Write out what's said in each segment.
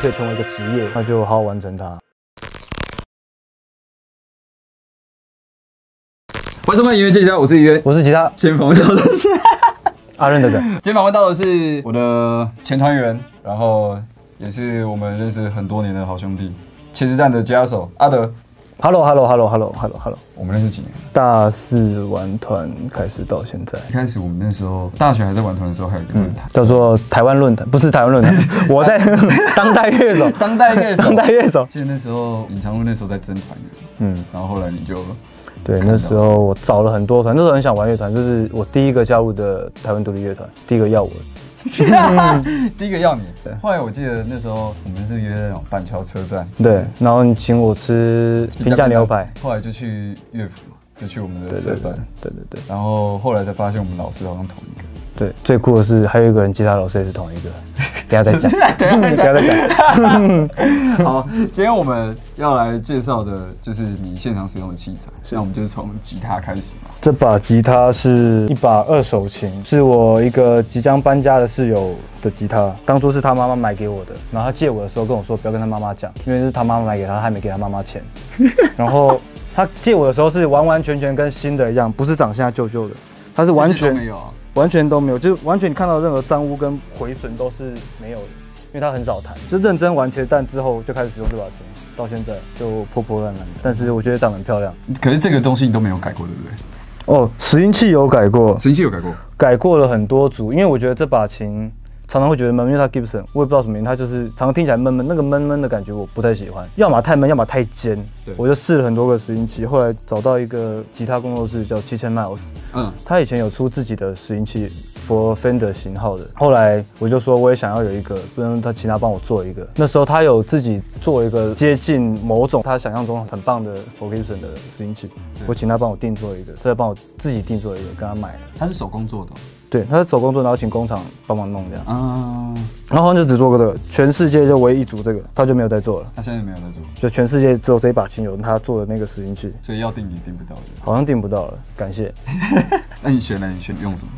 可以成为一个职业，那就好好完成它。欢迎收看音乐介绍，我是音乐。我是吉他先访问到的是，阿任的梗，今天访问到的是我的前团员，然后也是我们认识很多年的好兄弟，茄子蛋的吉他手阿德。Hello Hello Hello Hello Hello Hello，我们认识几年？大四玩团开始到现在，一开始我们那时候大学还在玩团的时候，还有一个论坛，叫做台湾论坛，不是台湾论坛，我在 当代乐手，当代乐手。当代乐手，记得那时候尹长路那时候在争团员，嗯，然后后来你就对，那时候我找了很多团，那时候很想玩乐团，这是我第一个加入的台湾独立乐团，第一个要我的。第一个要你。后来我记得那时候我们是约那种板桥车站，对，然后你请我吃平价牛排，后来就去乐府，就去我们的社办，对对对。然后后来才发现我们老师好像同一个。对，最酷的是还有一个人吉他老师也是同一个，等一下再讲，等一下再讲。好，今天我们要来介绍的就是你现场使用的器材，那我们就是从吉他开始嘛。这把吉他是一把二手琴，是我一个即将搬家的室友的吉他，当初是他妈妈买给我的，然后他借我的时候跟我说不要跟他妈妈讲，因为是他妈妈买给他，他还没给他妈妈钱。然后他借我的时候是完完全全跟新的一样，不是长现在旧旧的，他是完全没有啊。完全都没有，就是完全你看到任何脏污跟毁损都是没有的，因为它很少弹。就认真玩茄蛋之后就开始使用这把琴，到现在就破破烂烂的，但是我觉得长得很漂亮。可是这个东西你都没有改过，对不对？哦，拾音器有改过，拾音器有改过，改过了很多组，因为我觉得这把琴常常会觉得闷，因为它 Gibson，我也不知道什么原因，它就是常常听起来闷闷，那个闷闷的感觉我不太喜欢，要么太闷，要么太尖对。我就试了很多个拾音器，后来找到一个吉他工作室叫七千 Miles，嗯，他以前有出自己的拾音器，for Fender 型号的。后来我就说我也想要有一个，不能他请他帮我做一个。那时候他有自己做一个接近某种他想象中很棒的 for Gibson 的拾音器，我请他帮我定做一个，他就帮我自己定做一个，跟他买了。他是手工做的哦。对，他是手工做，然后请工厂帮忙弄这样。啊，然后好像就只做过这个，全世界就唯一一组这个，他就没有再做了。他现在没有在做，就全世界只有这一把琴有他做的那个拾音器，所以要订也订不到的。好像订不到了，感谢。那你选呢？你选用什么？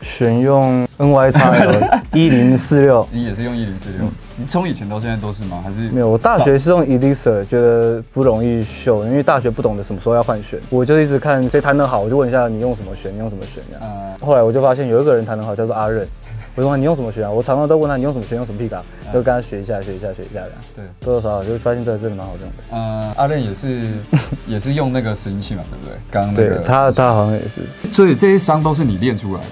选用 NY x L 一零四六。你也是用一零四六？你从以前到现在都是吗？还是没有，我大学是用 Elixir，觉得不容易秀，因为大学不懂得什么时候要换弦，我就一直看谁弹得好，我就问一下你用什么弦，你用什么弦这样。呃，后来我就发现有一个人弹得好，叫做阿任，我就问他你用什么弦啊？我常常都问他你用什么弦，用什么 pick 啊，就跟他学一下，学一下，学一下这样。对，多多少少就发现这个真的蛮好用的。呃，阿任也是 也是用那个拾音器嘛，对不对？刚刚那个，对他，他好像也是，所以这些伤都是你练出来的。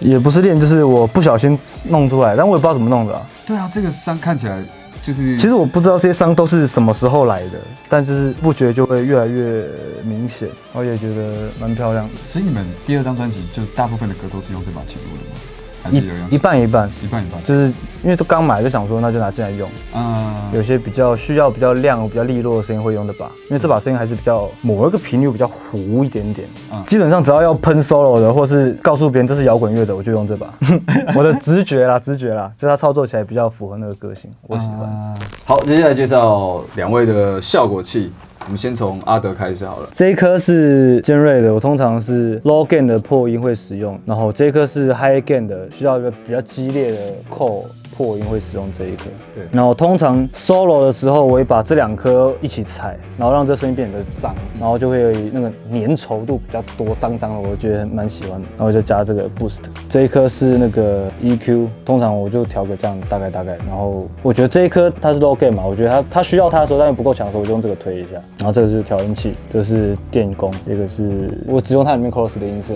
也不是练，就是我不小心弄出来，但我也不知道怎么弄的、啊。对啊，这个伤看起来就是，其实我不知道这些伤都是什么时候来的，但就是不觉就会越来越明显，然后也觉得蛮漂亮的。所以你们第二张专辑就大部分的歌都是用这把琴录的吗？还是有用一一半一半，一半一半？就是因为都刚买就想说那就拿进来用，嗯，有些比较需要比较亮、比较利落的声音会用这把，因为这把声音还是比较某一个频率比较糊一点点。嗯基本上只要要喷 solo 的，或是告诉别人这是摇滚乐的，我就用这把。我的直觉啦，直觉啦，就它操作起来比较符合那个个性，我喜欢。嗯好，接下来介绍两位的效果器。我们先从阿德开始好了。这一颗是尖锐的，我通常是 low gain 的破音会使用，然后这一颗是 high gain 的，需要一个比较激烈的扣破音会使用这一颗。对然后通常 solo 的时候，我会把这两颗一起踩，然后让这声音变得脏，然后就会那个粘稠度比较多，脏脏的，我觉得蛮喜欢的。然后就加这个 boost，这一颗是那个 EQ，通常我就调个这样大概大概，然后我觉得这一颗它是 low gain 嘛，我觉得它它需要它的时候，但是不够强的时候，我就用这个推一下。然后这个就是调音器，这是电工，这个是我只用它里面 close 的音色，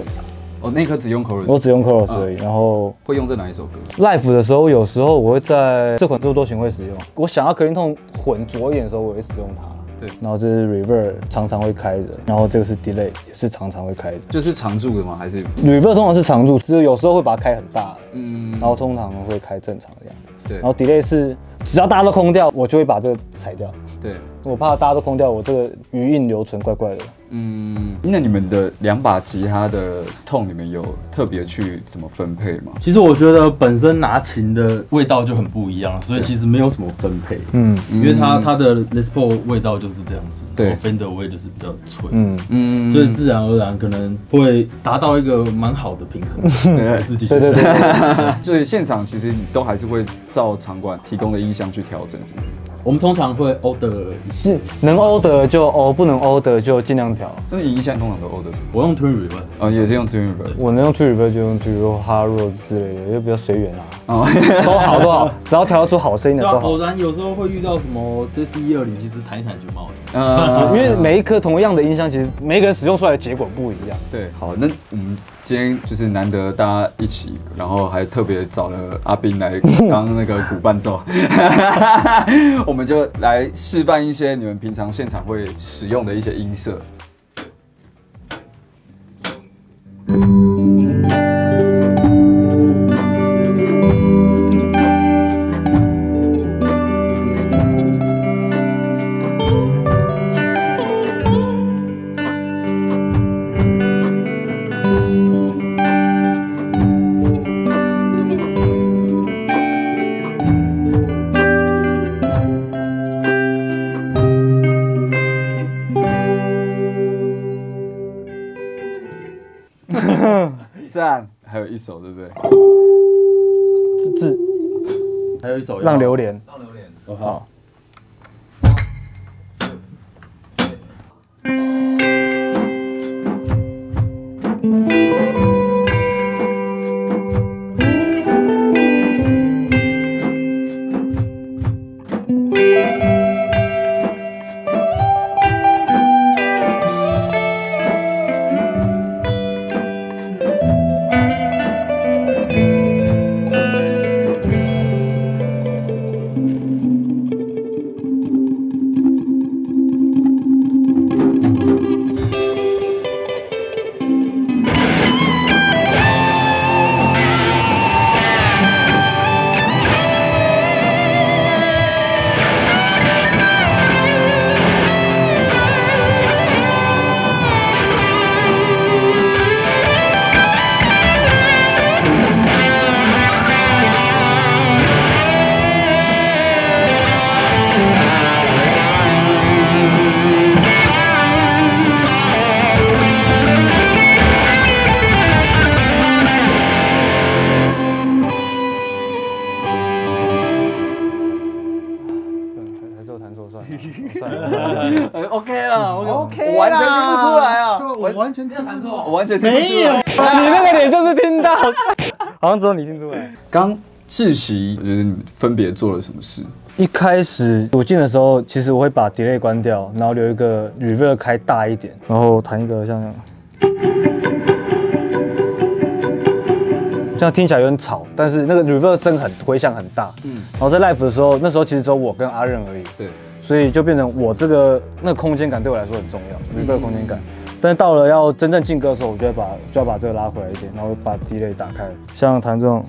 哦，那颗只用 chorus，我只用 chorus 而已。然后会用在哪一首歌？？Life 的时候，有时候我会在这款多多型会使用。我想要隔音痛混浊一点的时候，我会使用它。对然后这是 reverb 常常会开着，然后这个是 delay 也是常常会开着。就是常驻的吗？还是 reverb 通常是常驻，只是有时候会把它开很大，嗯，然后通常会开正常的样子。对然后 delay 是只要大家都空掉，我就会把这个裁掉。对，我怕大家都空掉，我这个余韵留存怪怪的。嗯，那你们的两把吉他的痛，你们有特别去怎么分配吗？其实我觉得本身拿琴的味道就很不一样，所以其实没有什么分配。嗯。因为它它的 Les Paul 味道就是这样子，对，Fender 味就是比较脆，嗯，嗯。所以自然而然可能会达到一个蛮好的平衡。对。自己觉得。对对。对，所以现场其实你都还是会照场馆提供的音箱去调整，我们通常会 order 一些，是能 order 就 o 不能 order 就尽量调。那你音箱通常都 order 什么？我用 Twin Reverb，哦，也是用 Twin Reverb 我能用 t r e v e r 就用 t r e v e r Hard Road 之类的，就比较随缘啦，哦，都好都好，只要调出好声音的都好偶。然有时候会遇到什么 DC 一二零，其实弹一弹就冒了。呃因为每一颗同样的音箱，其实每一个人使用出来的结果不一样。对，好，那我们今天就是难得大家一起，然后还特别找了阿斌来当那个鼓伴奏，我们就来示范一些你们平常现场会使用的一些音色。一首对不对？自还有一首让榴莲，哦好，还是全听不出来啊，我完全这样弹错，我完全听不出没有来。你那个脸就是听到，好像只有你听出来。刚自习，我觉得你们分别做了什么事？一开始我进的时候，其实我会把 delay 关掉，然后留一个 reverb 开大一点，然后弹一个像这样，这样听起来有点吵，但是那个 reverb 声很回响很大。嗯，然后在 live 的时候，那时候其实只有我跟阿任而已，对，所以就变成我这个那个空间感对我来说很重要，reverb 空间感。但是到了要真正进歌的时候，我就要把就要把这个拉回来一点，然后把 delay 打开，像弹这种。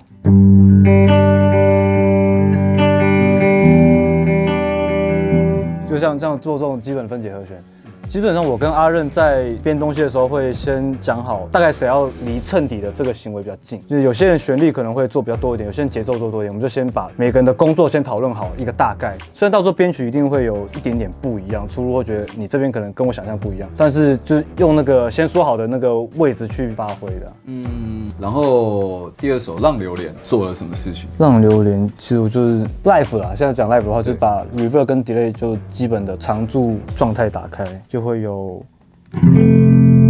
就像这样做这种基本分解和弦，基本上我跟阿任在编东西的时候会先讲好，大概谁要离衬底的这个行为比较近。就是有些人旋律可能会做比较多一点，有些人节奏做多一点，我们就先把每个人的工作先讨论好一个大概。虽然到时候编曲一定会有一点点不一样，出入会觉得你这边可能跟我想象不一样，但是就用那个先说好的那个位置去发挥的。嗯，然后第二首《浪流连》做了什么事情？让榴莲，其实我就是 live 啦。现在讲 live 的话，就是把 reverb 跟 delay 就基本的常驻状态打开，就会有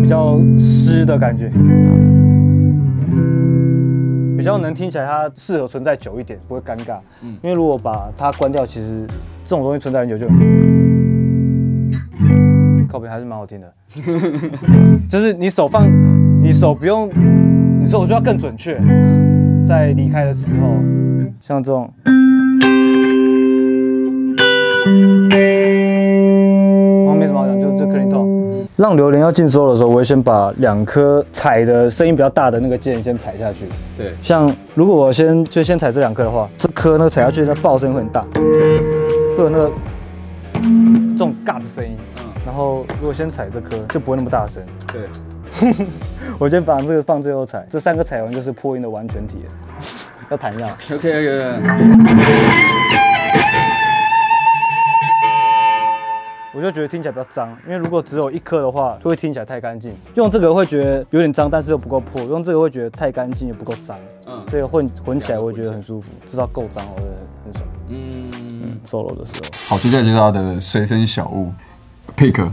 比较湿的感觉，比较能听起来它适合存在久一点，不会尴尬。嗯因为如果把它关掉，其实这种东西存在很久就靠边还是蛮好听的。就是你手放，你手不用，你手就要更准确。在离开的时候，像这种，讲，就就 clean tone。让榴莲要进 solo 的时候，我会先把两颗踩的声音比较大的那个键先踩下去。对，像如果我先就先踩这两颗的话，这颗那个踩下去，那爆声音会很大，会有那个这种尬的声音。然后如果先踩这颗，就不会那么大声。对，我先把这个放最后踩，这三个踩完就是破音的完全体了，要弹药。OK OK。我就觉得听起来比较脏，因为如果只有一颗的话，就会听起来太干净。用这个会觉得有点脏，但是又不够破；用这个会觉得太干净又不够脏。嗯这个混混起来我会觉得很舒服，至少够脏，我觉得很爽。嗯，solo 的时候，好，接下来介绍他的随身小物，pick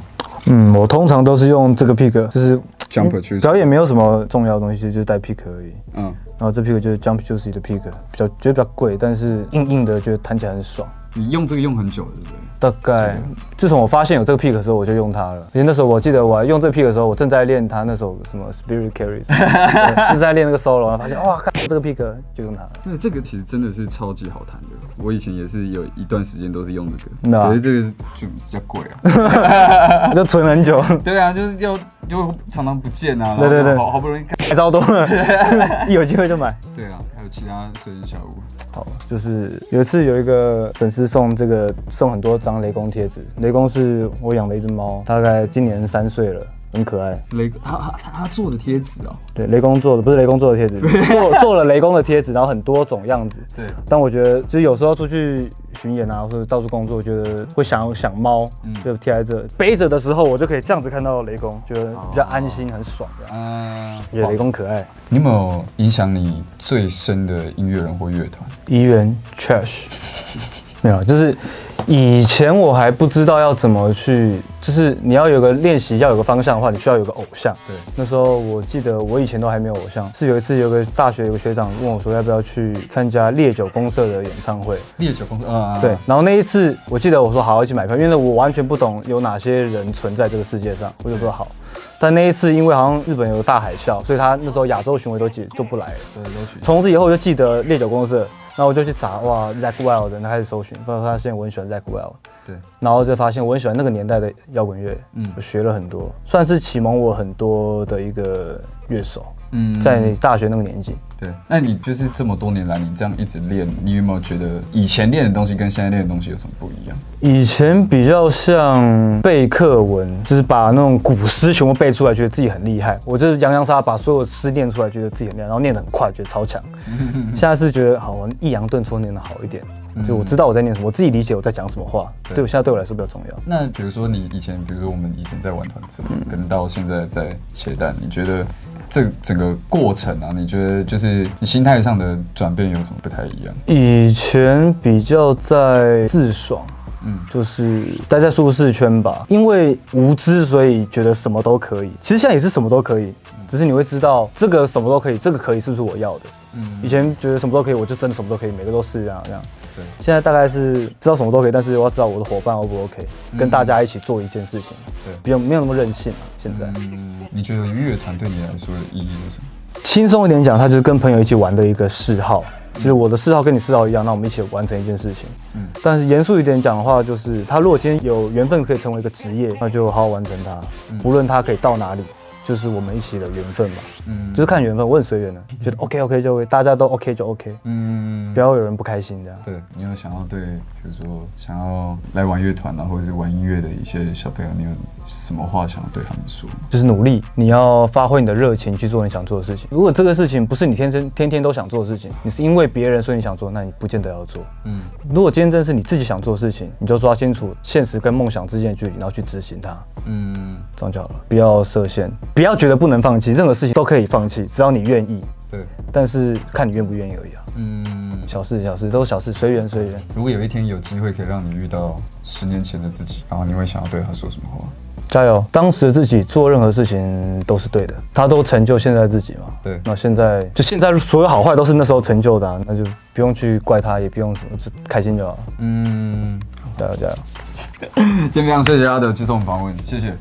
嗯，我通常都是用这个 pick，就是 jumper 去表演没有什么重要的东西，就是带 pick 而已。嗯，然后这 pick 就是 Jump Juicy 的 pick，比较觉得比较贵，但是硬硬的，觉得弹起来很爽。你用这个用很久了，对不对？大概自从我发现有这个 pick 的时候，我就用它了。因为那时候我记得我还用这个 pick 的时候，我正在练他那首什么 Spirit Carries，对就是在练那个 solo，然后发现哇，看这个 pick 就用它了。对，这个其实真的是超级好弹的。我以前也是有一段时间都是用这个，那啊可是这个就比较贵啊。就存很久，对啊，就是要就常常不见啊，对对对好好不容易看。太糟多了，一 有机会就买。对啊，还有其他随身小物。好，就是有一次有一个粉丝送这个送很多张雷公贴纸，雷公是我养的一只猫，大概今年三岁了，很可爱。雷他他他他做的贴纸哦，对，雷公做的不是雷公做的贴纸，做做了雷公的贴纸，然后很多种样子。对，但我觉得，就是有时候出去巡演啊，或者到处工作，我觉得会想想猫，嗯就贴在这。背着的时候，我就可以这样子看到雷公，觉得比较安心，很爽这样。嗯，我觉得雷公可爱。你有没有影响你最深的音乐人或乐团？医院 trash 没有，就是以前我还不知道要怎么去，就是你要有个练习，要有个方向的话，你需要有个偶像。对，那时候我记得我以前都还没有偶像，是有一次有个大学有个学长问我说要不要去参加烈酒公社的演唱会，烈酒公社啊，对，然后那一次我记得我说好一起买票，因为我完全不懂有哪些人存在这个世界上，我就说好。但那一次因为好像日本有个大海啸，所以他那时候亚洲巡回都解都不来了。对，都取从此以后我就记得烈酒公社，然后我就去查哇 Zack Wild，然后开始搜寻，后来发现我很喜欢 Zack Wild，对，然后就发现我很喜欢那个年代的摇滚乐，嗯嗯，我学了很多，算是启蒙我很多的一个乐手，嗯在大学那个年纪。对，那你就是这么多年来，你这样一直练，你有没有觉得以前练的东西跟现在练的东西有什么不一样？以前比较像背课文，就是把那种古诗全部背出来，觉得自己很厉害。我就是洋洋洒洒把所有诗念出来，觉得自己很厉害，然后念得很快，觉得超强。现在是觉得好，我抑扬顿挫念得好一点，就我知道我在念什么，我自己理解我在讲什么话，对对我现在对我来说比较重要。那比如说你以前，比如说我们以前在玩团的时候，跟到现在在切蛋，你觉得这整个过程啊，你觉得就是你心态上的转变有什么不太一样？以前比较在自爽，嗯就是待在舒适圈吧，因为无知，所以觉得什么都可以。其实现在也是什么都可以，只是你会知道这个什么都可以，这个可以是不是我要的。嗯以前觉得什么都可以，我就真的什么都可以，每个都是这样这样。对，现在大概是知道什么都可以，但是我要知道我的伙伴 O 不 OK，跟大家一起做一件事情，对。比较没有那么任性了。现在。嗯，你觉得乐团对你来说的意义是什么？轻松一点讲，它就是跟朋友一起玩的一个嗜好，就是我的嗜好跟你嗜好一样，那我们一起完成一件事情。嗯。但是严肃一点讲的话，就是他如果今天有缘分可以成为一个职业，那就好好完成它，无论他可以到哪里，就是我们一起的缘分嘛，嗯。就是看缘分，我很随缘的，觉得 OK OK 就 OK，大家都 OK 就 OK，嗯不要有人不开心这样。对你有想要对，比如说想要来玩乐团啊，或者是玩音乐的一些小朋友，你有什么话想要对他们说？就是努力，你要发挥你的热情去做你想做的事情。如果这个事情不是你天生天天都想做的事情，你是因为别人所以你想做，那你不见得要做。嗯如果今天真是你自己想做的事情，你就抓清楚现实跟梦想之间的距离，然后去执行它，嗯，这样就好了。不要设限，不要觉得不能放弃，任何事情都可以放弃，只要你愿意。对，但是看你愿不愿意而已啊。嗯，小事小事都是小事，随缘随缘。如果有一天有机会可以让你遇到十年前的自己，然后你会想要对他说什么话？加油！当时的自己做任何事情都是对的，他都成就现在自己嘛。对那现在就现在所有好坏都是那时候成就的啊、那就不用去怪他，也不用什么，就开心就好了。嗯，加油加油！今天非常谢谢阿德接受我们访问，谢谢。